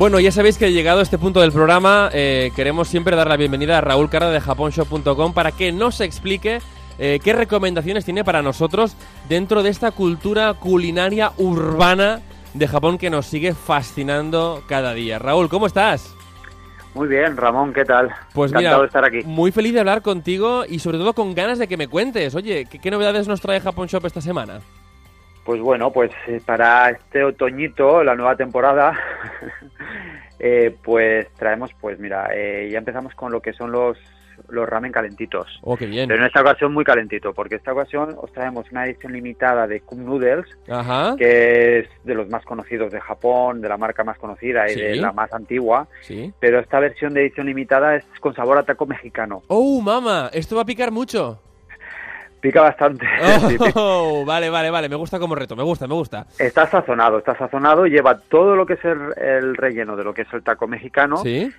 Bueno, ya sabéis que llegado a este punto del programa, eh, queremos siempre dar la bienvenida a Raúl Carra de japonshop.com para que nos explique eh, qué recomendaciones tiene para nosotros dentro de esta cultura culinaria urbana de Japón que nos sigue fascinando cada día. Raúl, ¿cómo estás? Muy bien, Ramón, ¿qué tal? Pues Encantado mira, de estar aquí. muy feliz de hablar contigo y sobre todo con ganas de que me cuentes. Oye, ¿qué, qué novedades nos trae Japón Shop esta semana? Pues bueno, pues eh, para este otoñito, la nueva temporada, eh, pues traemos, pues mira, eh, ya empezamos con lo que son los, los ramen calentitos. Oh, qué bien. Pero en esta ocasión muy calentito, porque esta ocasión os traemos una edición limitada de Cup Noodles, Ajá. que es de los más conocidos de Japón, de la marca más conocida y Sí. de la más antigua. Sí. Pero esta versión de edición limitada es con sabor a taco mexicano. Oh, mamá, esto va a picar mucho. Pica bastante. Oh, vale, vale, vale. Me gusta como reto. Me gusta, me gusta. Está sazonado, está sazonado, lleva todo lo que es el, el relleno de lo que es el taco mexicano, Sí.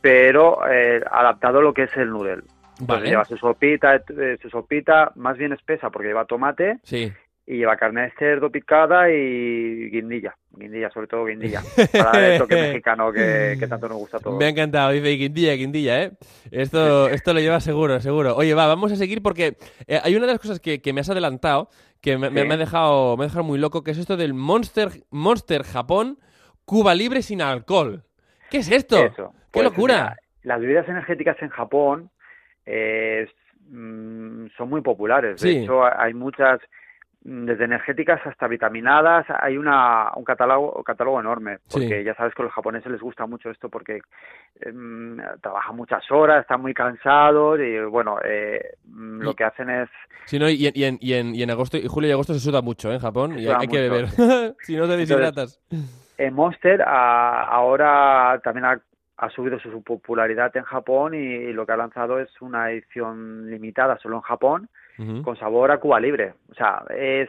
pero eh, adaptado a lo que es el noodle. Vale. lleva su sopita, eh, su sopita más bien espesa porque lleva tomate Sí. Y lleva carne de cerdo picada y guindilla, guindilla, sobre todo guindilla, para el toque mexicano que, que tanto nos gusta a todos. Me ha encantado, dice Guindilla, Guindilla, ¿eh? Esto, esto lo lleva seguro, seguro. Oye, va, vamos a seguir porque eh, hay una de las cosas que, que me has adelantado que me, me- Sí. me ha dejado, me ha dejado muy loco, que es esto del Monster, Monster Japón Cuba Libre sin alcohol. ¿Qué es esto? Eso. ¡Qué Pues, locura! mira, las bebidas energéticas en Japón eh, mm, son muy populares. Sí. De hecho, hay muchas, desde energéticas hasta vitaminadas. Hay una, un catálogo, catálogo enorme. Porque Sí. ya sabes que a los japoneses les gusta mucho esto porque em, trabajan muchas horas, están muy cansados y, bueno, eh, mm, lo que hacen es Sí, no, y, en, y, en, y, en, y en agosto, y julio y agosto se suda mucho ¿eh? en Japón Se y hay que beber. si no te deshidratas. Eh, Monster a- ahora también ha, ha subido su, su popularidad en Japón y, lo que ha lanzado es una edición limitada solo en Japón Con sabor a Cuba Libre. O sea, es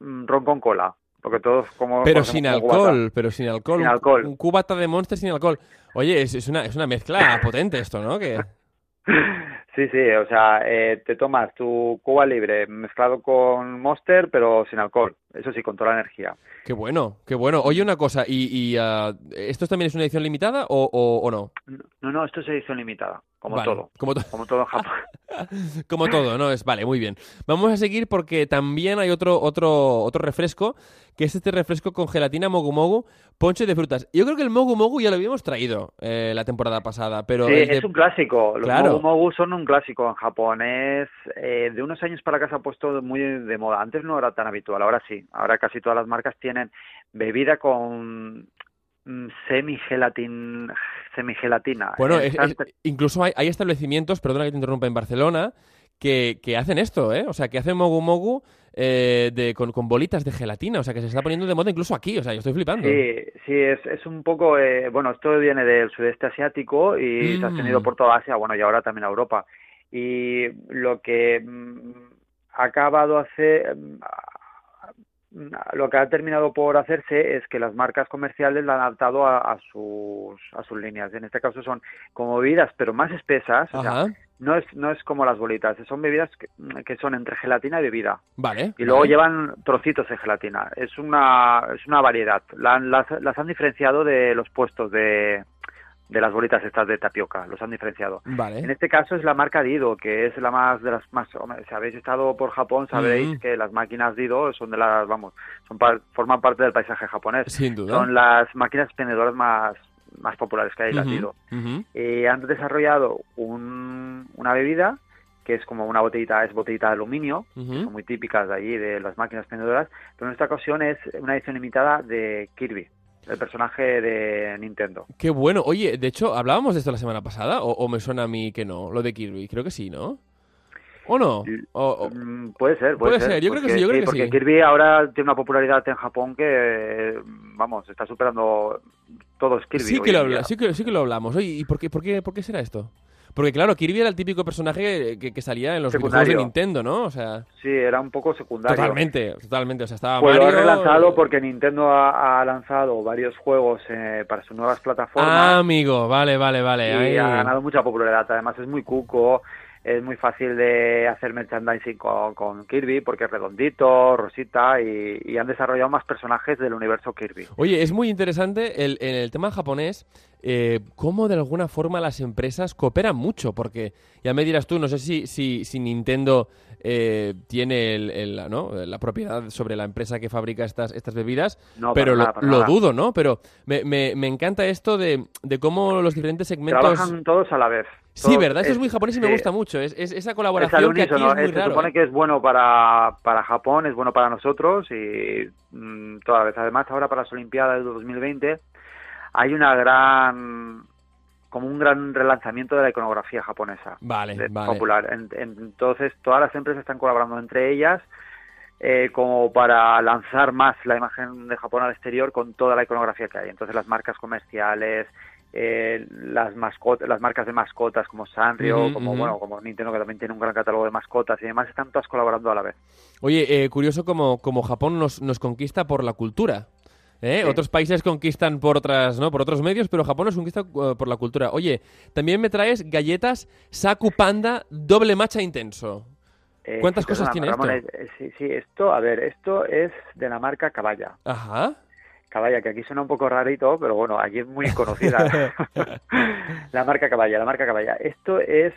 mm, ron con cola. Porque todos como Pero sin alcohol, pero sin alcohol. Sin un- alcohol. Un cubata de Monster sin alcohol. Oye, es, es una, es una mezcla potente esto, ¿no? Que... Sí, sí, o sea, eh, te tomas tu Cuba Libre mezclado con Monster, pero sin alcohol. Eso sí, con toda la energía. Qué bueno, qué bueno. Oye, una cosa, ¿y, y ah, esto también es una edición limitada o, o- o no? No, no, esto es edición limitada, como Vale, todo. Como, to- Como todo en Japón. como todo, ¿no? Es, vale, muy bien. Vamos a seguir porque también hay otro, otro, otro refresco, que es este refresco con gelatina Mogu Mogu, ponche de frutas. Yo creo que el Mogu Mogu ya lo habíamos traído eh, la temporada pasada, pero Sí, el de- es un clásico. Los Claro. Mogu Mogu son un clásico en Japón. Es, eh, de unos años para acá se ha puesto muy de moda. Antes no era tan habitual, ahora sí. Ahora casi todas las marcas tienen bebida con mm, semigelatin, semigelatina. Bueno, es- es- incluso hay, hay establecimientos, perdona que te interrumpa, en Barcelona, que, que hacen esto, ¿eh? O sea, que hacen Mogu Mogu eh, de, con, con bolitas de gelatina, o sea, que se está poniendo de moda incluso aquí, o sea, yo estoy flipando. Sí, sí, es, es un poco, eh, bueno, esto viene del sudeste asiático y se ha Mm. extendido por toda Asia, bueno, y ahora también a Europa. Y lo que mm, ha acabado hacer, mm, lo que ha terminado por hacerse es que las marcas comerciales la han adaptado a, a sus, a sus líneas. En este caso son como bebidas, pero más espesas, o sea, no es, no es como las bolitas, son bebidas que, que son entre gelatina y bebida. vale. Y luego vale. llevan trocitos de gelatina. Es una, es una variedad. La las, las han diferenciado de los puestos de, de las bolitas estas de tapioca. Los han diferenciado. Vale. En este caso es la marca Dido, que es la más de las más. si habéis estado por Japón sabréis Mm. que las máquinas Dido son de las, vamos, son par- forman parte del paisaje japonés. Sin duda. Son las máquinas expendedoras más, más populares que hay, las Ujú, Dido. ujú. Eh, han desarrollado un- una bebida que es como una botellita, es botellita de aluminio, que son muy típicas de allí, de las máquinas expendedoras, pero en esta ocasión es una edición limitada de Kirby, el personaje de Nintendo. Qué bueno. Oye, de hecho, ¿hablábamos de esto la semana pasada? ¿O, o me suena a mí que no? Lo de Kirby. Creo que sí, ¿no? ¿O no? O- o- Mm, puede ser, Puede puede, ser, yo creo que sí, yo creo que porque sí. Kirby ahora tiene una popularidad en Japón que, vamos, está superando todos Kirby. sí, que lo habla- sí, que, sí que lo hablamos. Oye, ¿y por qué, por, qué, por qué será esto? Porque claro, Kirby era el típico personaje que, que salía en los videojuegos de. Nintendo, ¿no? O sea, Sí, era un poco secundario. totalmente, totalmente. O sea, estaba Pues lo Mario... ha relanzado porque Nintendo ha, ha lanzado varios juegos eh, para sus nuevas plataformas. Ah, amigo, vale, vale, vale. y ahí. ha ganado mucha popularidad. Además es muy cuco, es muy fácil de hacer merchandising con, con Kirby porque es redondito, rosita y, y, han desarrollado más personajes del universo Kirby. Oye, es muy interesante el, en el tema japonés eh, cómo de alguna forma las empresas cooperan mucho, porque ya me dirás tú, no sé si, si, si Nintendo eh, tiene el, ¿no? la propiedad sobre la empresa que fabrica estas, estas bebidas, pero lo, dudo, ¿no? Pero me, me, me encanta esto de, de, cómo los diferentes segmentos... Trabajan todos a la vez. Sí, ¿verdad? Eso es, muy japonés y me gusta mucho. Es, esa colaboración que aquí es muy Se supone que es bueno para, para Japón, es bueno para nosotros y mm, toda vez. Además, ahora para las Olimpiadas de 2020 hay una gran como un gran relanzamiento de la iconografía japonesa vale, popular. entonces todas las empresas están colaborando entre ellas eh, como para lanzar más la imagen de Japón al exterior con toda la iconografía que hay. Entonces las marcas comerciales, eh, las mascotas, las marcas de mascotas como Sanrio, como bueno, como Nintendo que también tiene un gran catálogo de mascotas y demás están todas colaborando a la vez. Oye, eh, curioso como, como Japón nos, nos conquista por la cultura. ¿Eh? Otros países conquistan por otras, ¿no? Por otros medios, pero Japón nos conquista uh, por la cultura. Oye, también me traes galletas Saku Panda doble matcha intenso. Eh, ¿Cuántas cosas tiene esto? Eh, sí, sí, esto, a ver, esto es de la marca Caballa. Ajá. Caballa, que aquí suena un poco rarito, pero bueno, aquí es muy conocida. la marca Caballa, la marca Caballa. Esto es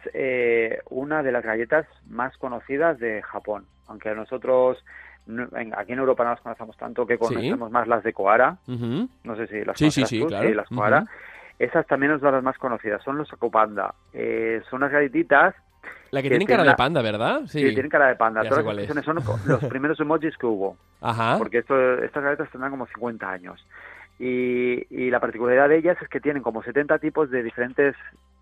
una de las galletas más conocidas de Japón. Aunque nosotros aquí en Europa no las conocemos tanto que conocemos más las de Coara. No sé si las sí, sí, claro. las Coara. Esas también son las más conocidas, son los Acopanda. Eh, son unas galletitas la que, tienen cara de panda, ¿verdad? Sí, tienen cara de panda. Todas las son los primeros emojis que hubo. Ajá. Porque esto, estas galletas tendrán como 50 años. Y, y, la particularidad de ellas es que tienen como 70 tipos de diferentes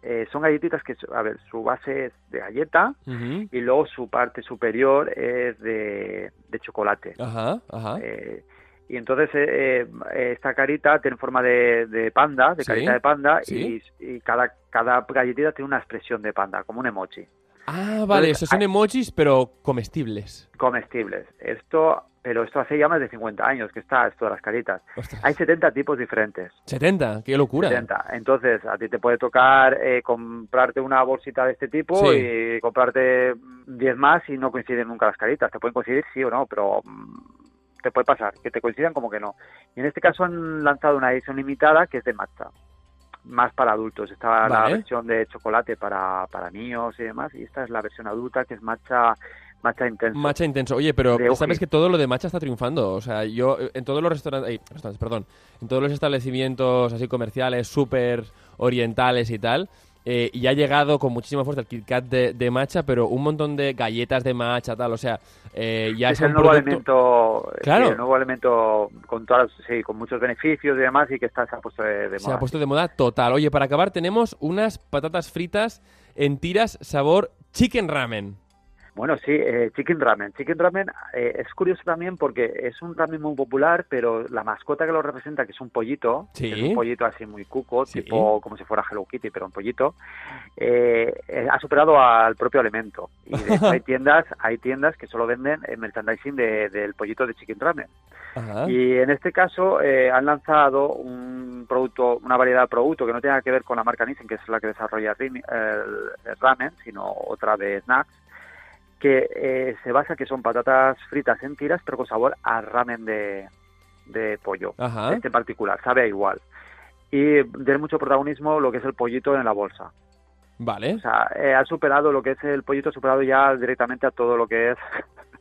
eh, son galletitas que, a ver, su base es de galleta y luego su parte superior es de, chocolate. Ajá, ajá. Eh, y entonces eh, esta carita tiene forma de, panda, de carita de panda, y, cada, cada galletita tiene una expresión de panda, como un emoji. Ah, vale, esos son emojis, pero comestibles. Comestibles. Esto pero esto hace ya más de 50 años que está esto de las caritas. Hay 70 tipos diferentes. ¿70? ¡Qué locura! 70. Entonces, a ti te puede tocar eh, comprarte una bolsita de este tipo y comprarte 10 más y no coinciden nunca las caritas. Te pueden coincidir sí o no, pero mm, te puede pasar, que te coincidan como que no. Y en este caso han lanzado una edición limitada que es de matcha más para adultos. Está la versión de chocolate para, para niños y demás, y esta es la versión adulta que es matcha Matcha intenso. Matcha intenso. Oye, pero sabes que todo lo de matcha está triunfando. O sea, yo eh, en todos los restaurantes, restaurantes perdón, en todos los establecimientos así comerciales, súper orientales y tal, eh, y ha llegado con muchísima fuerza el Kit Kat de, matcha, pero un montón de galletas de matcha, tal, o sea, eh, ya es, el nuevo elemento, claro. el nuevo elemento con todas, sí, con muchos beneficios y demás y que está, se ha puesto de, moda. Se ha puesto de moda total. Oye, para acabar tenemos unas patatas fritas en tiras sabor chicken ramen. Bueno, sí, eh, Chicken Ramen. Chicken Ramen eh, es curioso también porque es un ramen muy popular, pero la mascota que lo representa, que es un pollito, es un pollito así muy cuco, tipo como si fuera Hello Kitty, pero un pollito, eh, ha superado al propio alimento. Y de hecho hay tiendas, hay tiendas que solo venden el merchandising del pollito de Chicken Ramen. Y en este caso han lanzado un producto, una variedad de producto que no tiene que ver con la marca Nissen, que es la que desarrolla el ramen, sino otra de snacks que eh, se basa que son patatas fritas en tiras, pero con sabor a ramen de, de pollo, Ajá. este en particular, sabe igual. Y tiene mucho protagonismo lo que es el pollito en la bolsa. Vale. O sea, eh, ha superado lo que es el pollito, ha superado ya directamente a todo lo que es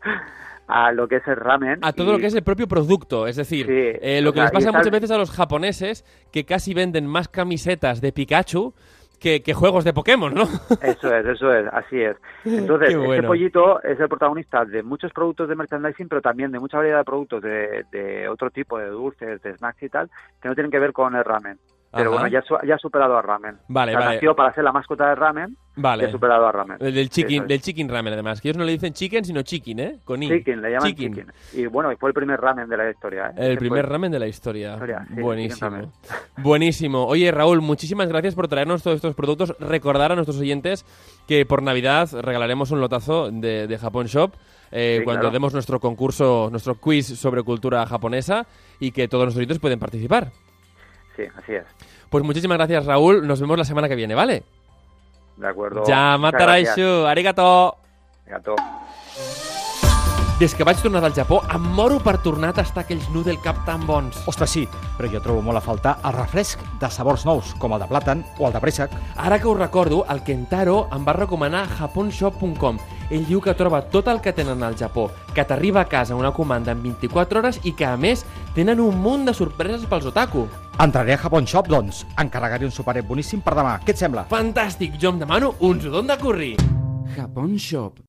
a lo que es el ramen. A todo lo que es el propio producto, es decir, eh, lo que les pasa muchas veces a los japoneses, que casi venden más camisetas de Pikachu que, juegos de Pokémon, ¿no? Eso es, eso es, así es. Entonces, este pollito es el protagonista de muchos productos de merchandising, pero también de mucha variedad de productos de, de otro tipo de dulces, de snacks y tal, que no tienen que ver con el ramen. Pero bueno, ya, ya ha superado a Ramen. Vale, vale. para ser la mascota de Ramen. Vale. ha superado a Ramen. del chicken, del chicken ramen, además. Que ellos no le dicen chicken, sino chicken, ¿eh? Con I. Chicken, le llaman chicken. Y bueno, fue el primer ramen de la historia, ¿eh? El primer ramen de la historia. Buenísimo. Buenísimo. Oye, Raúl, muchísimas gracias por traernos todos estos productos. Recordar a nuestros oyentes que por Navidad regalaremos un lotazo de, de Japón Shop. Eh, cuando demos nuestro concurso, nuestro quiz sobre cultura japonesa y que todos nuestros oyentes pueden participar. Sí, así es. Pues muchísimas gracias, Raúl. Nos vemos la semana que viene, ¿vale? De acuerdo. Mataraixo, gracias. arigato! Arigato. Des que vaig tornar del Japó, em moro per tornar a tastar aquells noodle cup tan bons. Ostres, sí, però jo trobo molt a faltar el refresc de sabors nous, com el de plàtan o el de préssec. Ara que ho recordo, el Kentaro em va recomanar japonshop.com. Ell diu que troba tot el que tenen al Japó, que t'arriba a casa una comanda en 24 hores i que, a més, tenen un munt de sorpreses pels otaku. Entraré a Japon Shop, doncs. Encarregaré un superet boníssim per demà. Què et sembla? Fantàstic! Jo em demano un sudon de curri. Japón Shop